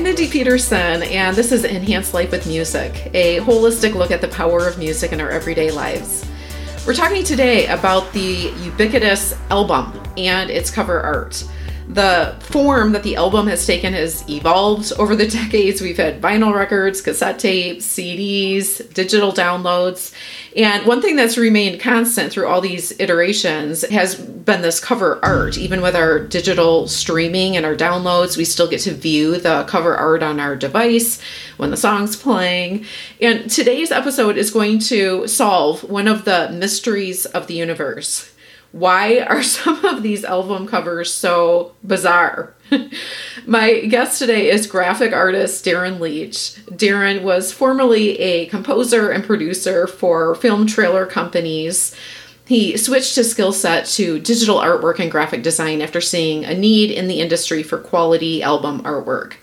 I'm Mindy Peterson, and this is Enhanced Life with Music, a holistic look at the power of music in our everyday lives. We're talking today about the ubiquitous album and its cover art the form that the album has taken has evolved over the decades. We've had vinyl records, cassette tapes, CDs, digital downloads. And one thing that's remained constant through all these iterations has been this cover art. Even with our digital streaming and our downloads, we still get to view the cover art on our device when the song's playing. And today's episode is going to solve one of the mysteries of the universe why are some of these album covers so bizarre? My guest today is graphic artist Darren Leach. Darren was formerly a composer and producer for film trailer companies. He switched his skill set to digital artwork and graphic design after seeing a need in the industry for quality album artwork.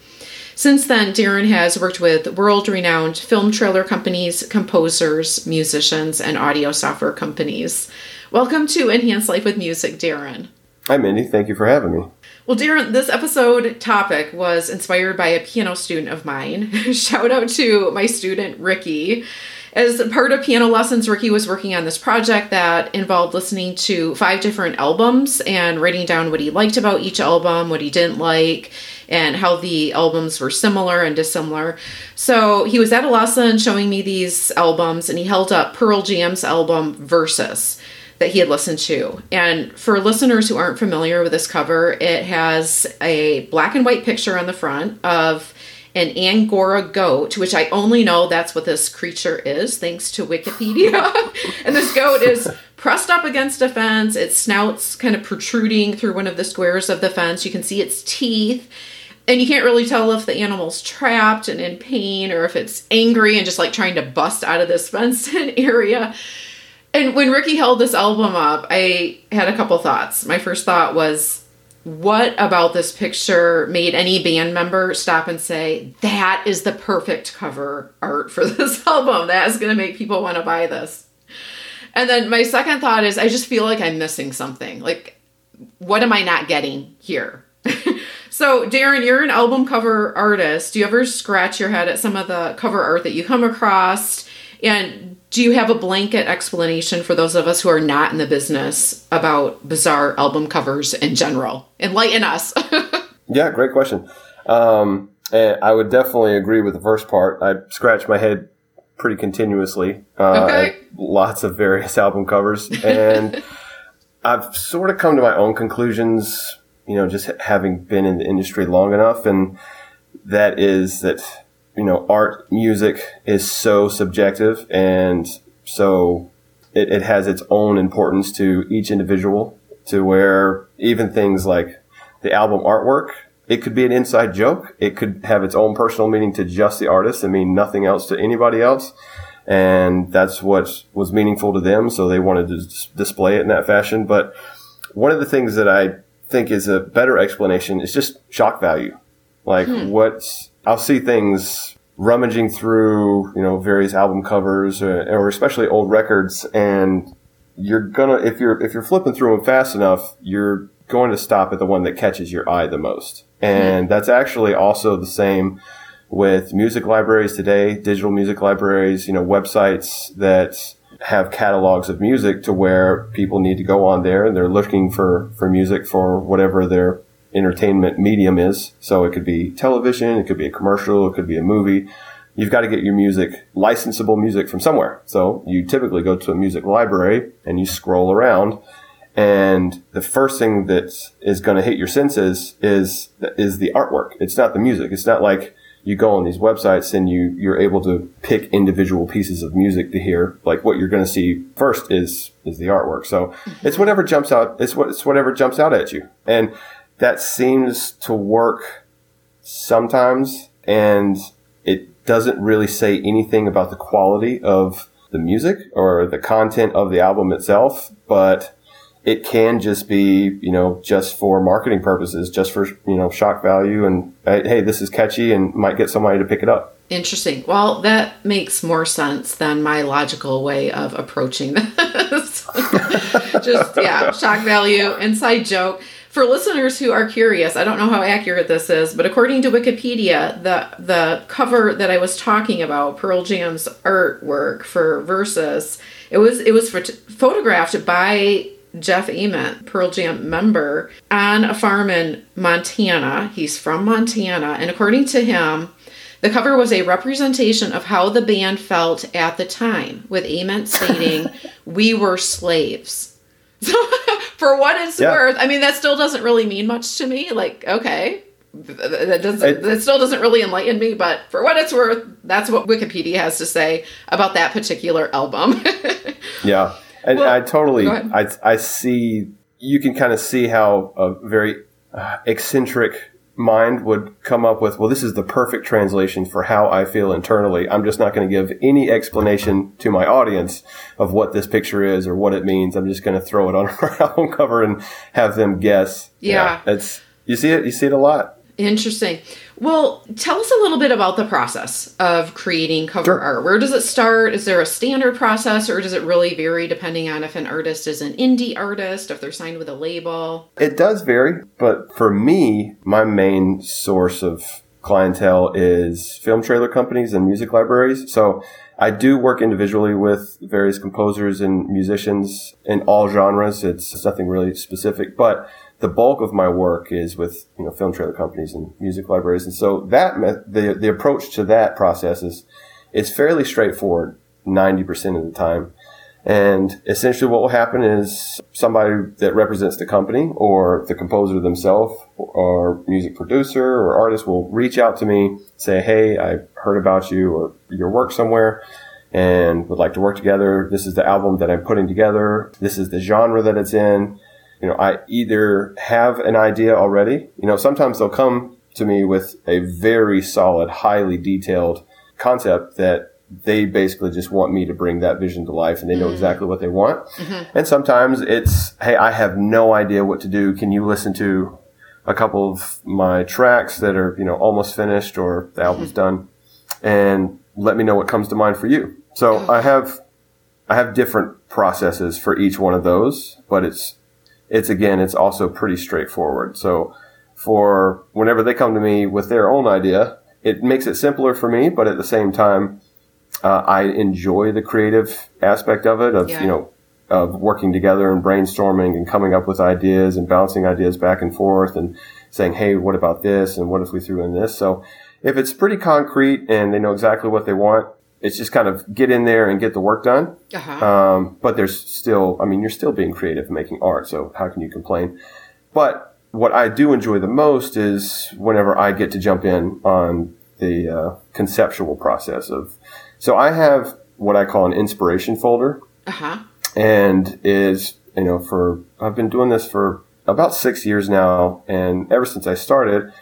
Since then, Darren has worked with world renowned film trailer companies, composers, musicians, and audio software companies. Welcome to Enhanced Life with Music, Darren. Hi, Mindy. Thank you for having me. Well, Darren, this episode topic was inspired by a piano student of mine. Shout out to my student, Ricky. As part of piano lessons, Ricky was working on this project that involved listening to five different albums and writing down what he liked about each album, what he didn't like, and how the albums were similar and dissimilar. So he was at a lesson showing me these albums, and he held up Pearl Jam's album Versus that he had listened to. And for listeners who aren't familiar with this cover, it has a black and white picture on the front of an Angora goat, which I only know that's what this creature is, thanks to Wikipedia. and this goat is pressed up against a fence, its snout's kind of protruding through one of the squares of the fence. You can see its teeth. And you can't really tell if the animal's trapped and in pain or if it's angry and just like trying to bust out of this fenced area. And when Ricky held this album up, I had a couple thoughts. My first thought was, what about this picture made any band member stop and say, that is the perfect cover art for this album? That is going to make people want to buy this. And then my second thought is, I just feel like I'm missing something. Like, what am I not getting here? so, Darren, you're an album cover artist. Do you ever scratch your head at some of the cover art that you come across? And do you have a blanket explanation for those of us who are not in the business about bizarre album covers in general? Enlighten us. yeah, great question. Um, I would definitely agree with the first part. I scratch my head pretty continuously uh, okay. at lots of various album covers, and I've sort of come to my own conclusions. You know, just having been in the industry long enough, and that is that you know, art, music is so subjective and so it, it has its own importance to each individual to where even things like the album artwork, it could be an inside joke. It could have its own personal meaning to just the artist and mean nothing else to anybody else. And that's what was meaningful to them. So they wanted to display it in that fashion. But one of the things that I think is a better explanation is just shock value. Like hmm. what's I'll see things rummaging through, you know, various album covers or, uh, or especially old records, and you're gonna if you're if you're flipping through them fast enough, you're going to stop at the one that catches your eye the most. And mm-hmm. that's actually also the same with music libraries today, digital music libraries, you know, websites that have catalogs of music to where people need to go on there and they're looking for, for music for whatever their entertainment medium is. So it could be television, it could be a commercial, it could be a movie. You've got to get your music, licensable music from somewhere. So you typically go to a music library and you scroll around and the first thing that is going to hit your senses is, is the artwork. It's not the music. It's not like you go on these websites and you, you're able to pick individual pieces of music to hear. Like what you're going to see first is, is the artwork. So it's whatever jumps out. It's what, it's whatever jumps out at you. And that seems to work sometimes and it doesn't really say anything about the quality of the music or the content of the album itself, but it can just be, you know, just for marketing purposes, just for, you know, shock value and hey, this is catchy and might get somebody to pick it up. Interesting. Well, that makes more sense than my logical way of approaching this. just, yeah, shock value, inside joke for listeners who are curious, I don't know how accurate this is, but according to Wikipedia, the the cover that I was talking about, Pearl Jam's artwork for Versus, it was it was photographed by Jeff Ament, Pearl Jam member, on a farm in Montana. He's from Montana, and according to him, the cover was a representation of how the band felt at the time, with Ament stating, "We were slaves." So, for what it's yeah. worth, I mean, that still doesn't really mean much to me. Like, okay, that doesn't that still doesn't really enlighten me but for what it's worth that's what wikipedia has to say about that particular album yeah and well, i totally I, I see you can kind of see how a very uh, eccentric mind would come up with, well, this is the perfect translation for how I feel internally. I'm just not going to give any explanation to my audience of what this picture is or what it means. I'm just going to throw it on our album cover and have them guess. Yeah. yeah. It's, you see it, you see it a lot. Interesting. Well, tell us a little bit about the process of creating cover sure. art. Where does it start? Is there a standard process or does it really vary depending on if an artist is an indie artist, if they're signed with a label? It does vary, but for me, my main source of clientele is film trailer companies and music libraries. So I do work individually with various composers and musicians in all genres. It's nothing really specific, but the bulk of my work is with you know film trailer companies and music libraries, and so that the the approach to that process is is fairly straightforward ninety percent of the time. And essentially, what will happen is somebody that represents the company or the composer themselves or music producer or artist will reach out to me, say, Hey, I heard about you or your work somewhere and would like to work together. This is the album that I'm putting together. This is the genre that it's in you know, I either have an idea already, you know, sometimes they'll come to me with a very solid, highly detailed concept that they basically just want me to bring that vision to life and they know mm-hmm. exactly what they want. Mm-hmm. And sometimes it's, hey, I have no idea what to do. Can you listen to a couple of my tracks that are, you know, almost finished or the album's mm-hmm. done and let me know what comes to mind for you. So oh. I have, I have different processes for each one of those, but it's it's again, it's also pretty straightforward. So for whenever they come to me with their own idea, it makes it simpler for me, but at the same time, uh, I enjoy the creative aspect of it, of, yeah. you know, of working together and brainstorming and coming up with ideas and bouncing ideas back and forth and saying, Hey, what about this? And what if we threw in this? So if it's pretty concrete and they know exactly what they want, it's just kind of get in there and get the work done. Uh-huh. Um, but there's still, I mean, you're still being creative making art, so how can you complain? But what I do enjoy the most is whenever I get to jump in on the uh, conceptual process of. So I have what I call an inspiration folder, uh-huh. and is you know for I've been doing this for about six years now, and ever since I started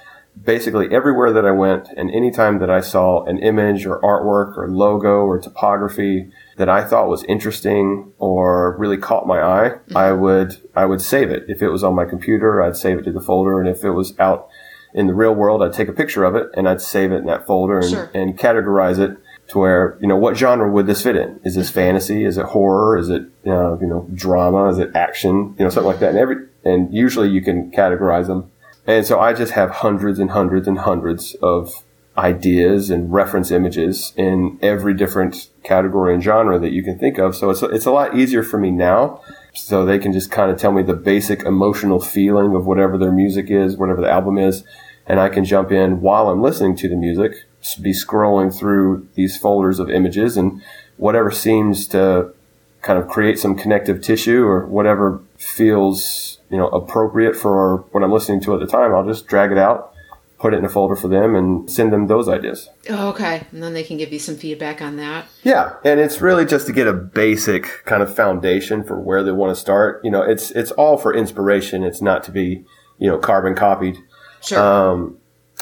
basically everywhere that I went and anytime that I saw an image or artwork or logo or topography that I thought was interesting or really caught my eye, mm-hmm. I would I would save it. If it was on my computer, I'd save it to the folder and if it was out in the real world, I'd take a picture of it and I'd save it in that folder and, sure. and categorize it to where, you know, what genre would this fit in? Is this fantasy? Is it horror? Is it, uh, you know, drama? Is it action? You know, something like that. And every, and usually you can categorize them and so I just have hundreds and hundreds and hundreds of ideas and reference images in every different category and genre that you can think of. So it's, it's a lot easier for me now. So they can just kind of tell me the basic emotional feeling of whatever their music is, whatever the album is. And I can jump in while I'm listening to the music, be scrolling through these folders of images and whatever seems to kind of create some connective tissue or whatever feels you know, appropriate for what I'm listening to at the time, I'll just drag it out, put it in a folder for them, and send them those ideas. Oh, okay, and then they can give you some feedback on that. Yeah, and it's really just to get a basic kind of foundation for where they want to start. You know, it's it's all for inspiration. It's not to be you know carbon copied. Sure. Um,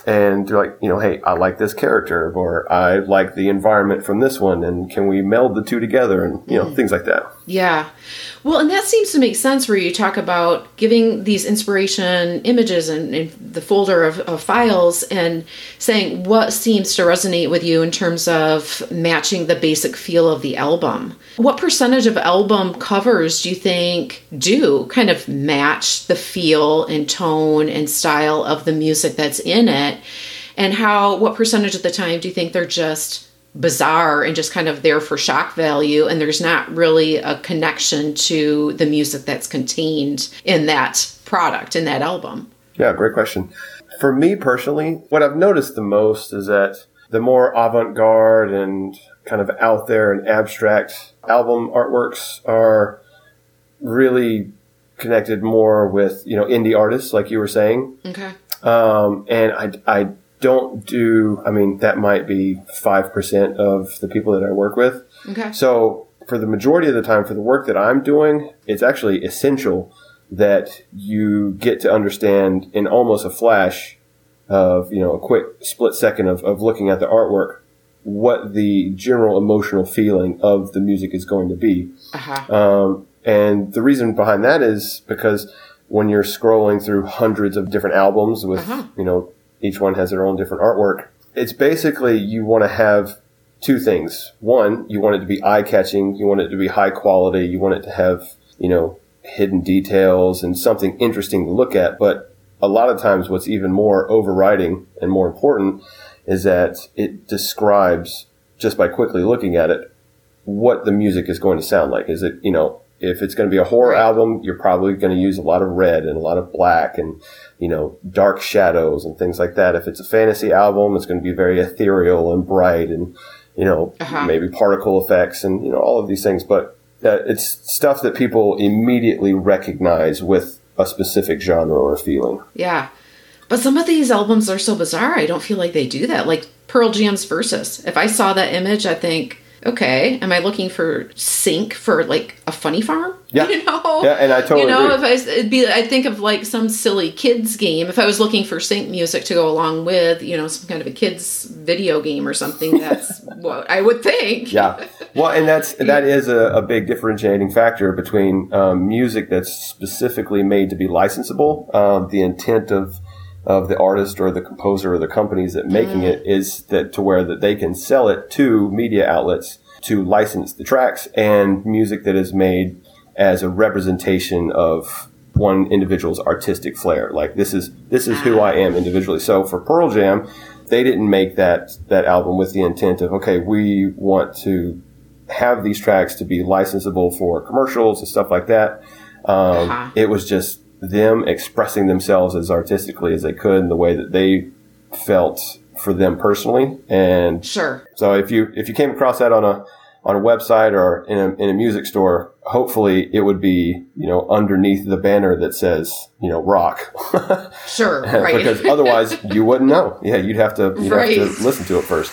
and you're like, you know, hey, I like this character, or I like the environment from this one, and can we meld the two together, and you know, mm. things like that. Yeah. Well, and that seems to make sense where you talk about giving these inspiration images and, the folder of, of, files and saying what seems to resonate with you in terms of matching the basic feel of the album. What percentage of album covers do you think do kind of match the feel and tone and style of the music that's in it? And how, what percentage of the time do you think they're just bizarre and just kind of there for shock value and there's not really a connection to the music that's contained in that product in that album. Yeah great question. For me personally what i've noticed the most is that the more avant-garde and kind of out there and abstract album artworks are really connected more with you know indie artists like you were saying. Okay. Um, and I, I don't do, I mean, that might be 5% of the people that I work with. Okay. So for the majority of the time, for the work that I'm doing, it's actually essential that you get to understand in almost a flash of, you know, a quick split second of, of looking at the artwork, what the general emotional feeling of the music is going to be. Uh-huh. Um, and the reason behind that is because when you're scrolling through hundreds of different albums with, uh-huh. you know, each one has their own different artwork. It's basically you want to have two things. One, you want it to be eye catching. You want it to be high quality. You want it to have, you know, hidden details and something interesting to look at. But a lot of times what's even more overriding and more important is that it describes just by quickly looking at it what the music is going to sound like. Is it, you know, if it's going to be a horror album, you're probably going to use a lot of red and a lot of black and, you know, dark shadows and things like that. If it's a fantasy album, it's going to be very ethereal and bright and, you know, uh-huh. maybe particle effects and, you know, all of these things. But uh, it's stuff that people immediately recognize with a specific genre or feeling. Yeah. But some of these albums are so bizarre. I don't feel like they do that. Like Pearl Jam's Versus. If I saw that image, I think, okay, am I looking for sync for like a funny farm? Yeah. You know? Yeah, and I totally You know, agree. if I it'd be I think of like some silly kids game. If I was looking for sync music to go along with, you know, some kind of a kids video game or something, that's what I would think. Yeah. Well, and that's that is a, a big differentiating factor between um, music that's specifically made to be licensable. Um, the intent of of the artist or the composer or the companies that making mm. it is that to where that they can sell it to media outlets to license the tracks and music that is made as a representation of one individual's artistic flair. Like this is this is who I am individually. So for Pearl Jam, they didn't make that that album with the intent of okay, we want to have these tracks to be licensable for commercials and stuff like that. Um, uh-huh. It was just them expressing themselves as artistically as they could in the way that they felt for them personally. And sure. So if you if you came across that on a on a website or in a, in a music store, hopefully it would be you know underneath the banner that says you know rock. sure, right. because otherwise you wouldn't know. Yeah, you'd have to you'd right. have to listen to it first.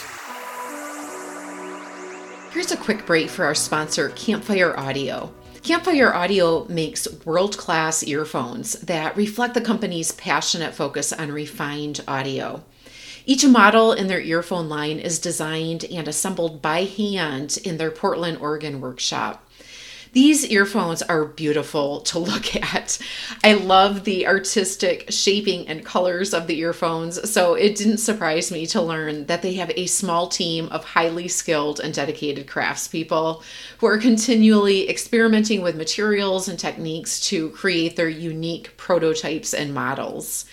Here's a quick break for our sponsor, Campfire Audio. Campfire Audio makes world class earphones that reflect the company's passionate focus on refined audio. Each model in their earphone line is designed and assembled by hand in their Portland, Oregon workshop. These earphones are beautiful to look at. I love the artistic shaping and colors of the earphones, so it didn't surprise me to learn that they have a small team of highly skilled and dedicated craftspeople who are continually experimenting with materials and techniques to create their unique prototypes and models.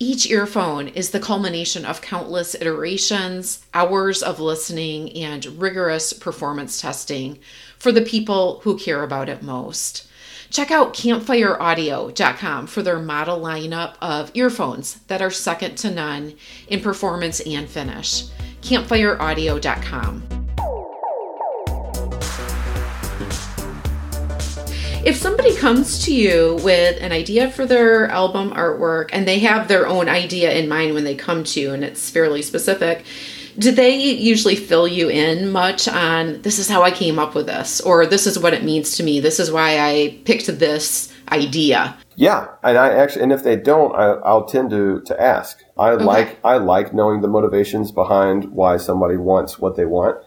Each earphone is the culmination of countless iterations, hours of listening, and rigorous performance testing for the people who care about it most. Check out campfireaudio.com for their model lineup of earphones that are second to none in performance and finish. campfireaudio.com. If somebody comes to you with an idea for their album artwork and they have their own idea in mind when they come to you and it's fairly specific, do they usually fill you in much on this is how I came up with this or this is what it means to me this is why I picked this idea yeah and I actually and if they don't I, will tend to to ask I okay. like I like knowing the motivations behind why somebody wants what they want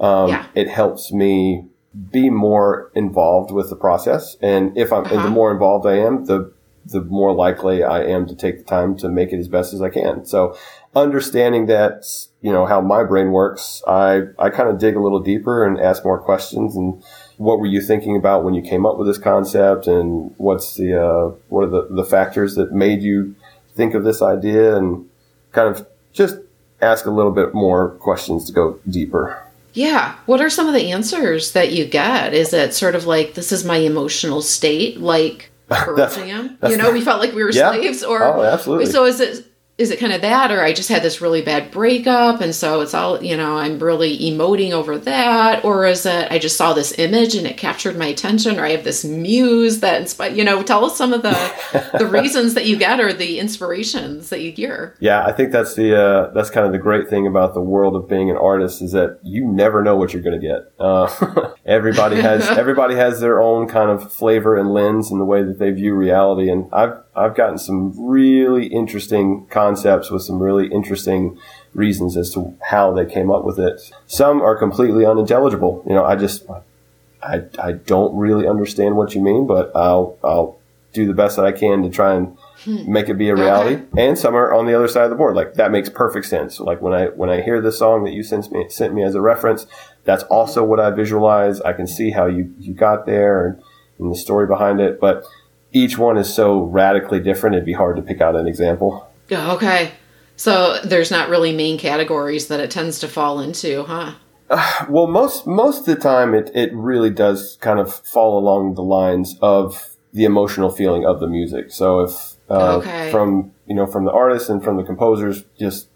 um, yeah. it helps me be more involved with the process. And if I'm, uh-huh. and the more involved I am, the, the more likely I am to take the time to make it as best as I can. So understanding that, you know, how my brain works, I, I kind of dig a little deeper and ask more questions and what were you thinking about when you came up with this concept and what's the, uh, what are the, the factors that made you think of this idea and kind of just ask a little bit more questions to go deeper. Yeah. What are some of the answers that you get? Is it sort of like, this is my emotional state, like You know, we felt like we were yeah. slaves, or oh, absolutely. So is it is it kind of that or i just had this really bad breakup and so it's all you know i'm really emoting over that? Or is it i just saw this image and it captured my attention or i have this muse that inspired you know tell us some of the the reasons that you get or the inspirations that you hear. Yeah i think that's the uh, that's kind of the great thing about the world of being an artist is that you never know what you're going to get. Uh, everybody has everybody has their own kind of flavor and lens in the way that they view reality and i've I've gotten some really interesting concepts with some really interesting reasons as to how they came up with it. Some are completely unintelligible. You know, I just, I, I don't really understand what you mean, but I'll, I'll do the best that I can to try and hmm. make it be a reality. Okay. And some are on the other side of the board. Like that makes perfect sense. Like when I, when I hear the song that you sent me, sent me as a reference, that's also what I visualize. I can see how you, you got there and, and the story behind it. But each one is so radically different, it'd be hard to pick out an example. Okay. So there's not really main categories that it tends to fall into, huh? Uh, well, most most of the time, it it really does kind of fall along the lines of the emotional feeling of the music. So if uh, okay. from you know from the artists and from the composers, just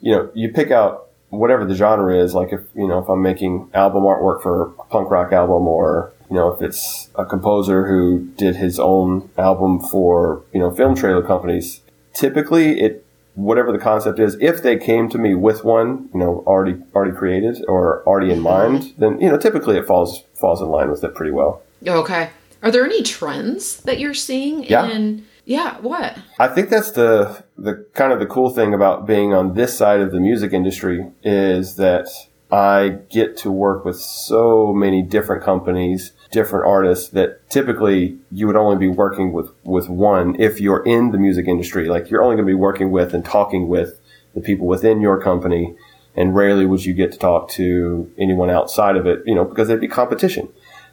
you know you pick out whatever the genre is. Like if you know if I'm making album artwork for a punk rock album or you know, if it's a composer who did his own album for, you know, film trailer companies, typically it, whatever the concept is, if they came to me with one, you know, already, already created or already in mind, then, you know, typically it falls, falls in line with it pretty well. Okay. Are there any trends that you're seeing yeah. in, yeah, what? I think that's the, the kind of the cool thing about being on this side of the music industry is that I get to work with so many different companies different artists that typically you would only be working with, with one if you're in the music industry. Like you're only going to be working with and talking with the people within your company. And rarely would you get to talk to anyone outside of it, you know, because there'd be competition.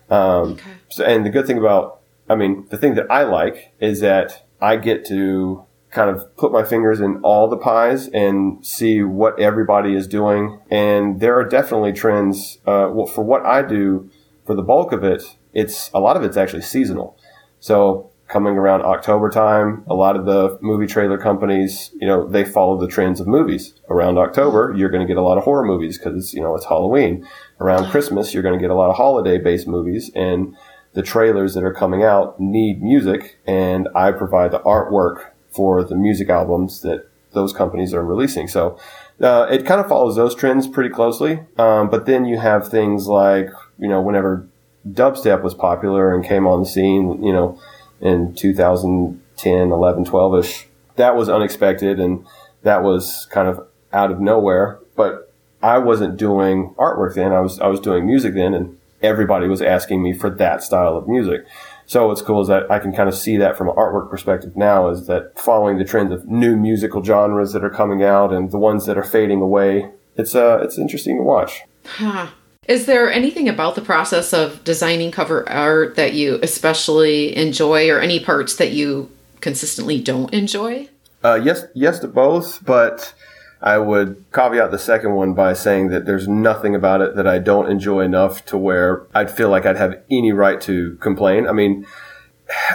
Um, okay. so, and the good thing about, I mean, the thing that I like is that I get to kind of put my fingers in all the pies and see what everybody is doing. And there are definitely trends. Uh, well, for what I do, for the bulk of it, it's a lot of it's actually seasonal. So coming around October time, a lot of the movie trailer companies, you know, they follow the trends of movies. Around October, you're going to get a lot of horror movies because, you know, it's Halloween. Around Christmas, you're going to get a lot of holiday based movies and the trailers that are coming out need music and I provide the artwork for the music albums that those companies are releasing. So, uh, it kind of follows those trends pretty closely. Um, but then you have things like you know, whenever dubstep was popular and came on the scene, you know, in 2010, 11, 12 ish, that was unexpected and that was kind of out of nowhere. But I wasn't doing artwork then. I was, I was doing music then and everybody was asking me for that style of music. So what's cool is that I can kind of see that from an artwork perspective now is that following the trend of new musical genres that are coming out and the ones that are fading away, it's, uh, it's interesting to watch. Huh. Is there anything about the process of designing cover art that you especially enjoy, or any parts that you consistently don't enjoy? Uh, yes, yes to both, but I would caveat the second one by saying that there's nothing about it that I don't enjoy enough to where I'd feel like I'd have any right to complain. I mean,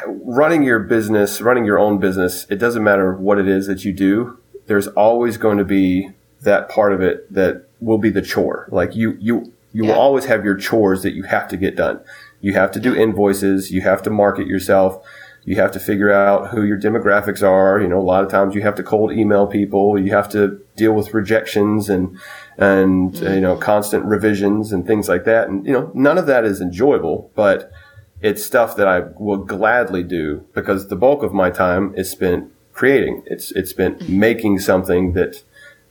running your business, running your own business, it doesn't matter what it is that you do. There's always going to be that part of it that will be the chore. Like you, you you yeah. will always have your chores that you have to get done. You have to do invoices. You have to market yourself. You have to figure out who your demographics are. You know, a lot of times you have to cold email people. You have to deal with rejections and, and, mm-hmm. uh, you know, mm-hmm. constant revisions and things like that. And, you know, none of that is enjoyable, but it's stuff that I will gladly do because the bulk of my time is spent creating. It's, it's spent mm-hmm. making something that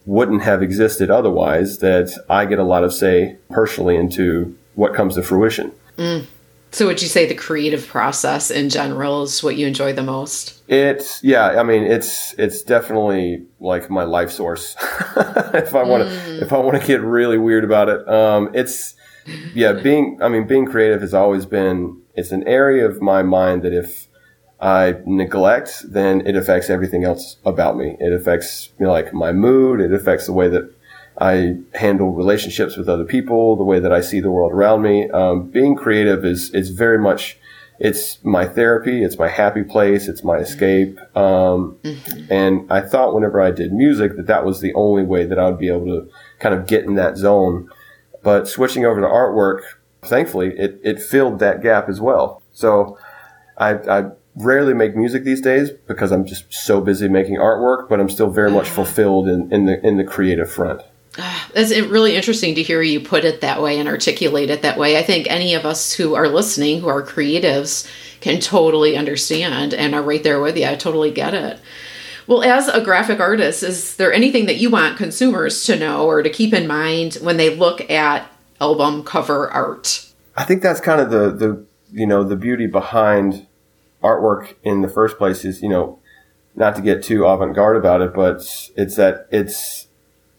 wouldn't have existed otherwise that I get a lot of say personally into what comes to fruition. Mm. So would you say the creative process in general is what you enjoy the most? It's yeah, I mean it's it's definitely like my life source. if I want to mm. if I want to get really weird about it, um, it's yeah, being I mean being creative has always been it's an area of my mind that if I neglect, then it affects everything else about me. It affects you know, like my mood. It affects the way that I handle relationships with other people, the way that I see the world around me. Um, being creative is is very much it's my therapy, it's my happy place, it's my escape. Um, mm-hmm. And I thought whenever I did music that that was the only way that I would be able to kind of get in that zone. But switching over to artwork, thankfully, it, it filled that gap as well. So I, I rarely make music these days because I'm just so busy making artwork, but I'm still very much fulfilled in, in the in the creative front. It's really interesting to hear you put it that way and articulate it that way. I think any of us who are listening, who are creatives, can totally understand and are right there with you. I totally get it. Well, as a graphic artist, is there anything that you want consumers to know or to keep in mind when they look at album cover art? I think that's kind of the the you know the beauty behind artwork in the first place is you know not to get too avant garde about it, but it's that it's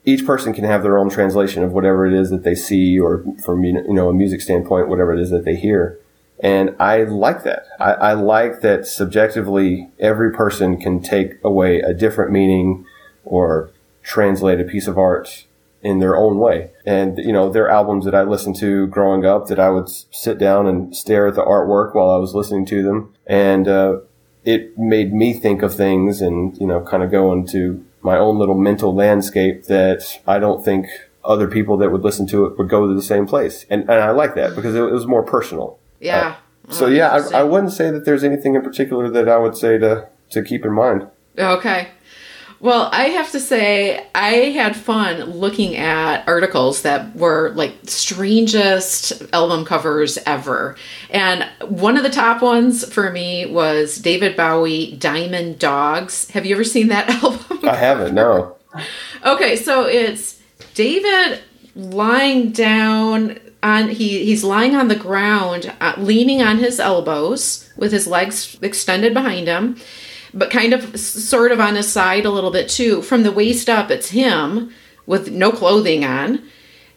each person can have their own translation of whatever it is that they see, or from you know a music standpoint, whatever it is that they hear. And I like that. I, I, like that subjectively every person can take away a different meaning or translate a piece of art in their own way. And, you know, their albums that I listened to growing up that I would sit down and stare at the artwork while I was listening to them. And, uh, it made me think of things and, you know, kind of go into my own little mental landscape that I don't think other people that would listen to it would go to the same place. And, and I like that because it, was more personal. Yeah. Uh, so yeah, I, I wouldn't say that there's anything in particular that I would say to, to keep in mind. Okay. Well, I have to say, I had fun looking at articles that were like strangest album covers ever. And one of the top ones for me was David Bowie Diamond Dogs. Have you ever seen that album? I haven't, no. okay, so it's David lying down on he he's lying on the ground uh, leaning on his elbows with his legs extended behind him but kind of sort of on his side a little bit too. From the waist up, it's him with no clothing on.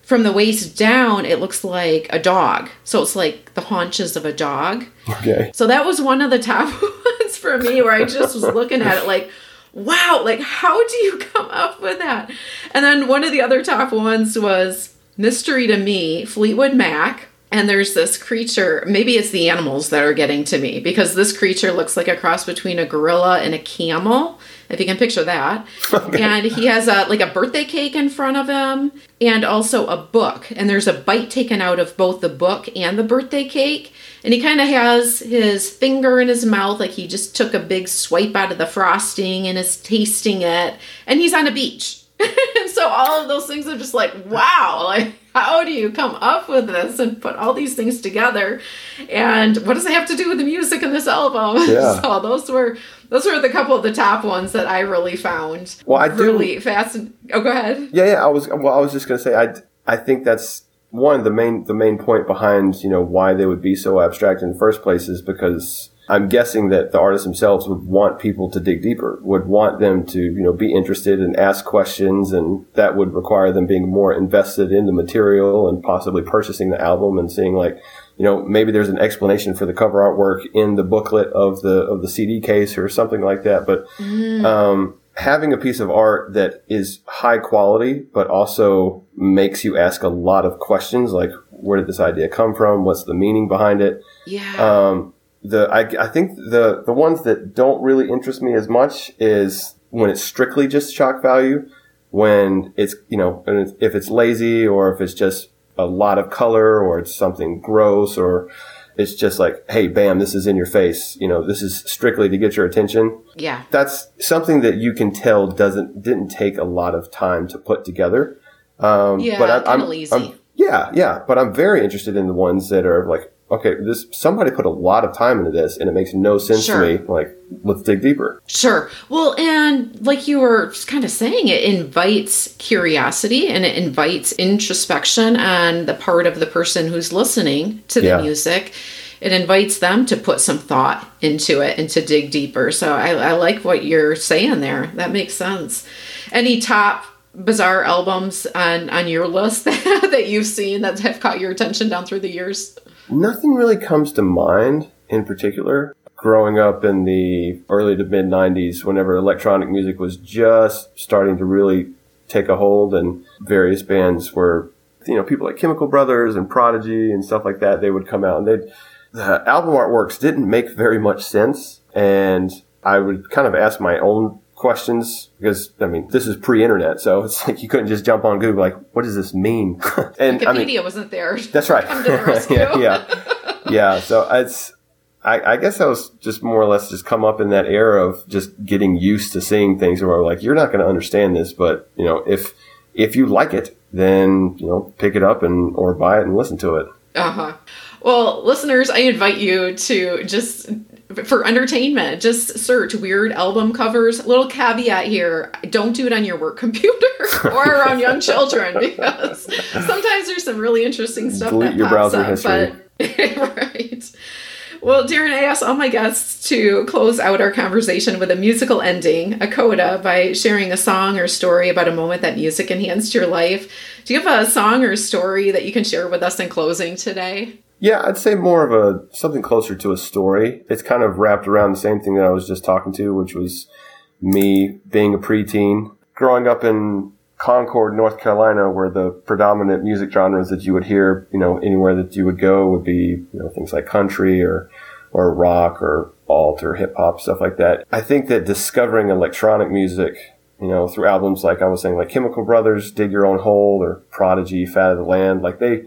From the waist down, it looks like a dog. So it's like the haunches of a dog. Okay. So that was one of the top ones for me where I just was looking at it like, wow, like how do you come up with that? And then one of the other top ones was Mystery to Me, Fleetwood Mac and there's this creature maybe it's the animals that are getting to me because this creature looks like a cross between a gorilla and a camel if you can picture that. Okay. and he has a like a birthday cake in front of him and also a book. And there's a bite taken out of both the book and the birthday cake. And he kind of has his finger in his mouth like he just took a big swipe out of the frosting and is tasting it. And he's on a beach so all of those things are just like wow like how do you come up with this and put all these things together? And what does it have to do with the music in this album? Yeah. so those were those were the couple of the top ones that i really found well i really do fascinating oh go ahead. Yeah yeah i was well i was just going to say i i think that's one the main the main point behind you know why they would be so abstract in the first place is because I'm guessing that the artists themselves would want people to dig deeper, would want them to, you know, be interested and ask questions, and that would require them being more invested in the material and possibly purchasing the album and seeing like, you know, maybe there's an explanation for the cover artwork in the booklet of the of the CD case or something like that. But mm. um, having a piece of art that is high quality, but also makes you ask a lot of questions, like where did this idea come from? What's the meaning behind it? Yeah. Um, the I, I think the the ones that don't really interest me as much is when it's strictly just shock value when it's you know if it's lazy or if it's just a lot of color or it's something gross or it's just like hey bam this is in your face you know this is strictly to get your attention. Yeah. That's something that you can tell doesn't didn't take a lot of time to put together. Um, yeah, but I, I'm. I'm, yeah, yeah, but I'm very interested in the ones that are like okay, this somebody put a lot of time into this, and it makes no sense sure. to me. Like, let's dig deeper. Sure. Well, and like you were kind of saying, it invites curiosity and it invites introspection on the part of the person who's listening to the yeah. music. It invites them to put some thought into it and to dig deeper. So I, I like what you're saying there. That makes sense. Any top bizarre albums on on your list that, that you've seen that have caught your attention down through the years? Nothing really comes to mind in particular. Growing up in the early to mid 90s, whenever electronic music was just starting to really take a hold, and various bands were, you know, people like Chemical Brothers and Prodigy and stuff like that, they would come out and they'd, the album artworks didn't make very much sense. And I would kind of ask my own questions because I mean this is pre-internet, so it's like you couldn't just jump on Google like, what does this mean? and Wikipedia I mean, wasn't there. That's right. yeah, yeah, yeah. So it's I, I, guess I was just more or less just come up in that era of just getting used to seeing things where like you're not going to understand this, but you know if if you like it, then you know pick it up and or buy it and listen to it. Uh huh. Well, listeners, I invite you to just for entertainment, just search weird album covers. Little caveat here don't do it on your work computer or around young children because sometimes there's some really interesting stuff. Delete that your browser up, history. But, right. Well, Darren, I asked all my guests to close out our conversation with a musical ending, a coda, by sharing a song or story about a moment that music enhanced your life. Do you have a song or story that you can share with us in closing today? Yeah, I'd say more of a something closer to a story. It's kind of wrapped around the same thing that I was just talking to, which was me being a preteen, growing up in Concord, North Carolina, where the predominant music genres that you would hear, you know, anywhere that you would go would be, you know, things like country or or rock or alt or hip hop stuff like that. I think that discovering electronic music, you know, through albums like I was saying, like Chemical Brothers, Dig Your Own Hole, or Prodigy, Fat of the Land, like they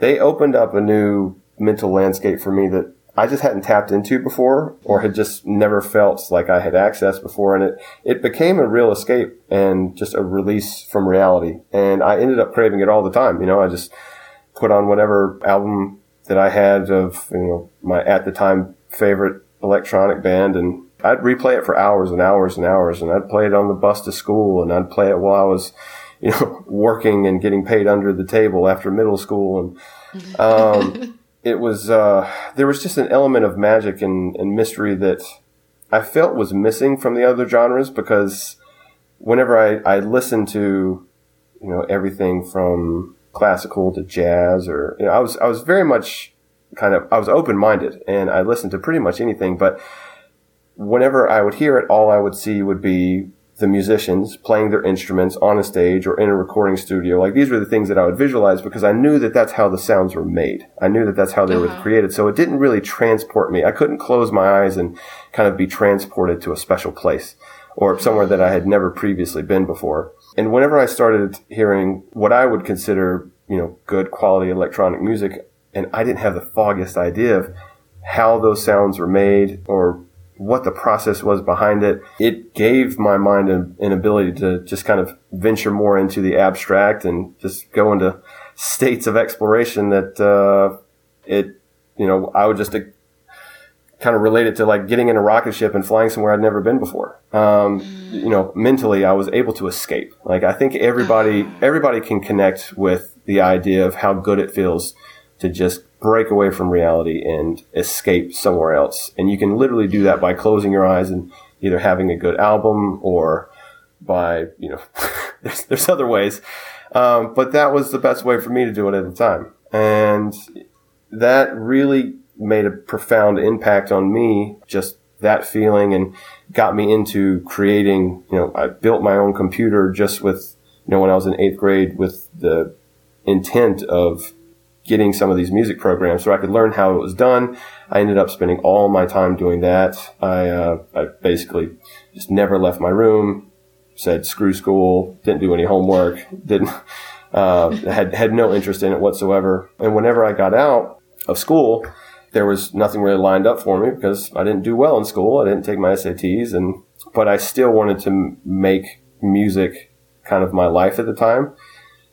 they opened up a new mental landscape for me that I just hadn't tapped into before or had just never felt like I had access before. And it, it became a real escape and just a release from reality. And I ended up craving it all the time. You know, I just put on whatever album that I had of, you know, my at the time favorite electronic band and I'd replay it for hours and hours and hours and I'd play it on the bus to school and I'd play it while I was you know, working and getting paid under the table after middle school. And, um, it was, uh, there was just an element of magic and, and mystery that I felt was missing from the other genres because whenever I, I listened to, you know, everything from classical to jazz or, you know, I was, I was very much kind of, I was open minded and I listened to pretty much anything, but whenever I would hear it, all I would see would be the musicians playing their instruments on a stage or in a recording studio. Like these were the things that I would visualize because I knew that that's how the sounds were made. I knew that that's how they uh-huh. were created. So it didn't really transport me. I couldn't close my eyes and kind of be transported to a special place or somewhere that I had never previously been before. And whenever I started hearing what I would consider, you know, good quality electronic music, and I didn't have the foggiest idea of how those sounds were made or what the process was behind it. It gave my mind an, an, ability to just kind of venture more into the abstract and just go into states of exploration that, uh, it, you know, I would just uh, kind of relate it to like getting in a rocket ship and flying somewhere I'd never been before. Um, you know, mentally I was able to escape. Like I think everybody, everybody can connect with the idea of how good it feels to just break away from reality and escape somewhere else. And you can literally do that by closing your eyes and either having a good album or by, you know, there's, there's other ways. Um, but that was the best way for me to do it at the time. And that really made a profound impact on me, just that feeling and got me into creating, you know, I built my own computer just with, you know, when I was in eighth grade with the intent of getting some of these music programs so I could learn how it was done. I ended up spending all my time doing that. I, uh, I basically just never left my room, said screw school, didn't do any homework, didn't, uh, had, had no interest in it whatsoever. And whenever I got out of school, there was nothing really lined up for me because I didn't do well in school. I didn't take my SATs and, but I still wanted to make music kind of my life at the time.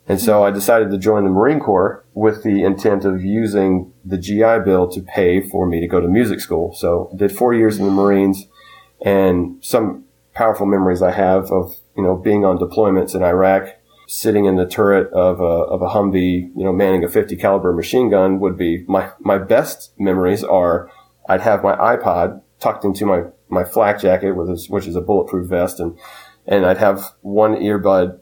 And so I decided to join the Marine Corps with the intent of using the GI Bill to pay for me to go to music school. So I did four years in the Marines and some powerful memories I have of, you know, being on deployments in Iraq, sitting in the turret of a, of a Humvee, you know, manning a 50 caliber machine gun would be my, my best memories are I'd have my iPod tucked into my, my flak jacket, which is a bulletproof vest and, and I'd have one earbud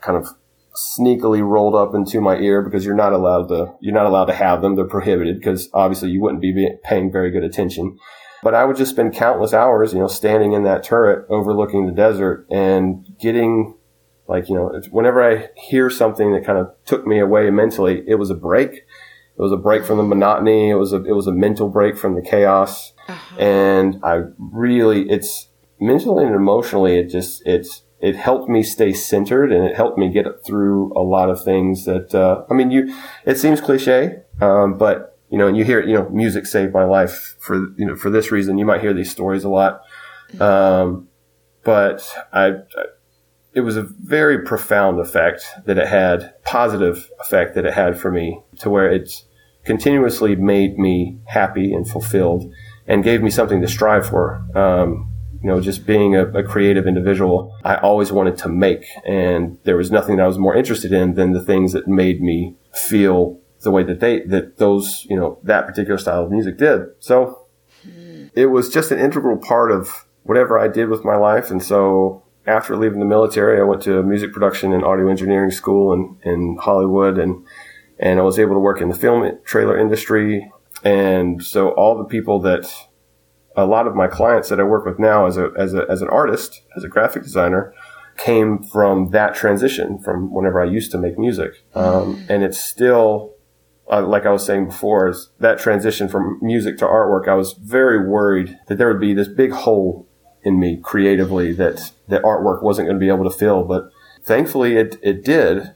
kind of sneakily rolled up into my ear because you're not allowed to you're not allowed to have them. They're prohibited because obviously you wouldn't be paying very good attention. But I would just spend countless hours you know standing in that turret overlooking the desert and getting like you know whenever I hear something that kind of took me away mentally it was a break. It was a break from the monotony. It was a it was a mental break from the chaos. Uh-huh. and I really it's mentally and emotionally it just it's it helped me stay centered and it helped me get through a lot of things that, uh, I mean, you, it seems cliche, um, but, you know, and you hear, you know, music saved my life for, you know, for this reason. You might hear these stories a lot. Um, but I, I it was a very profound effect that it had, positive effect that it had for me to where it's continuously made me happy and fulfilled and gave me something to strive for. Um, you know, just being a, a, creative individual, I always wanted to make, and there was nothing that I was more interested in than the things that made me feel the way that they, that those, you know, that particular style of music did. So hmm. it was just an integral part of whatever I did with my life. And so after leaving the military, I went to music production and audio engineering school in, in Hollywood and, and I was able to work in the film trailer industry. And so all the people that a lot of my clients that I work with now as a, as a, as an artist, as a graphic designer, came from that transition from whenever I used to make music. Um, mm. and it's still, uh, like I was saying before, is that transition from music to artwork. I was very worried that there would be this big hole in me creatively that, that artwork wasn't going to be able to fill. But thankfully it, it did.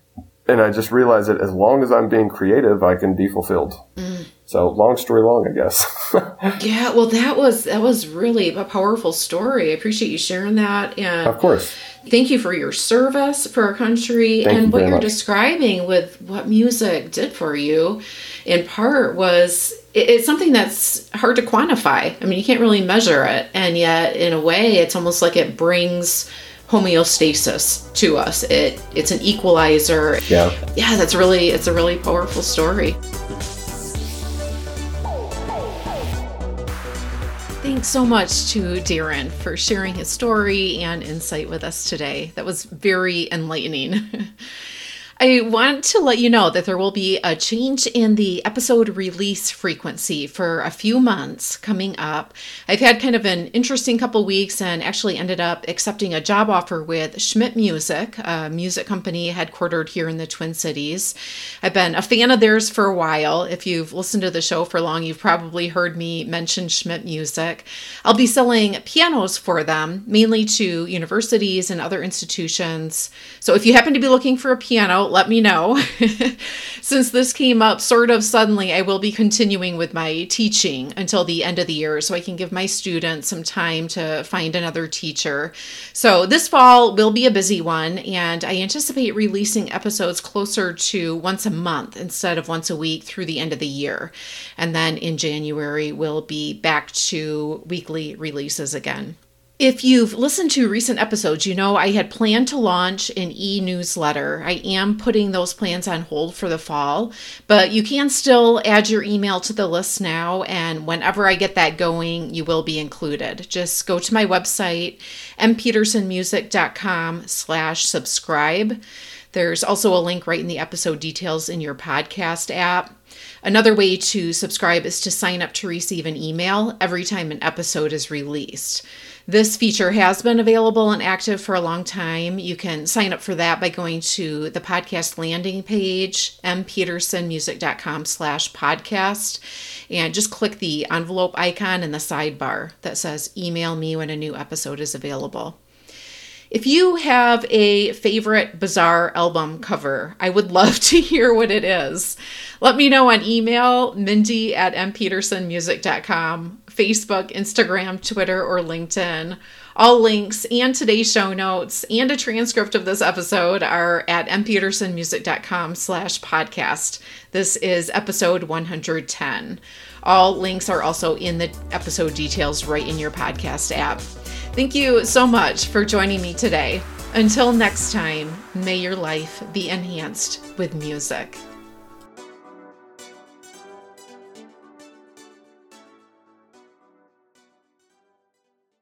And I just realized that as long as I'm being creative, I can be fulfilled. Mm. So long story long, I guess. yeah, well, that was that was really a powerful story. I appreciate you sharing that, and of course, thank you for your service for our country thank and you what you're much. describing with what music did for you. In part, was it, it's something that's hard to quantify. I mean, you can't really measure it, and yet, in a way, it's almost like it brings homeostasis to us. It it's an equalizer. Yeah. Yeah, that's really it's a really powerful story. Thanks so much to Darren for sharing his story and insight with us today. That was very enlightening. I want to let you know that there will be a change in the episode release frequency for a few months coming up. I've had kind of an interesting couple weeks and actually ended up accepting a job offer with Schmidt Music, a music company headquartered here in the Twin Cities. I've been a fan of theirs for a while. If you've listened to the show for long, you've probably heard me mention Schmidt Music. I'll be selling pianos for them, mainly to universities and other institutions. So if you happen to be looking for a piano, let me know. Since this came up sort of suddenly, I will be continuing with my teaching until the end of the year so I can give my students some time to find another teacher. So this fall will be a busy one, and I anticipate releasing episodes closer to once a month instead of once a week through the end of the year. And then in January, we'll be back to weekly releases again. If you've listened to recent episodes, you know I had planned to launch an e newsletter. I am putting those plans on hold for the fall, but you can still add your email to the list now, and whenever I get that going, you will be included. Just go to my website, mpetersonmusic.com slash subscribe. There's also a link right in the episode details in your podcast app. Another way to subscribe is to sign up to receive an email every time an episode is released. This feature has been available and active for a long time. You can sign up for that by going to the podcast landing page, mpetersonmusic.com slash podcast, and just click the envelope icon in the sidebar that says email me when a new episode is available. If you have a favorite bizarre album cover, I would love to hear what it is. Let me know on email, mindy at mpetersonmusic.com, Facebook, Instagram, Twitter, or LinkedIn. All links and today's show notes and a transcript of this episode are at mpetersonmusic.com slash podcast. This is episode 110. All links are also in the episode details right in your podcast app. Thank you so much for joining me today. Until next time, may your life be enhanced with music.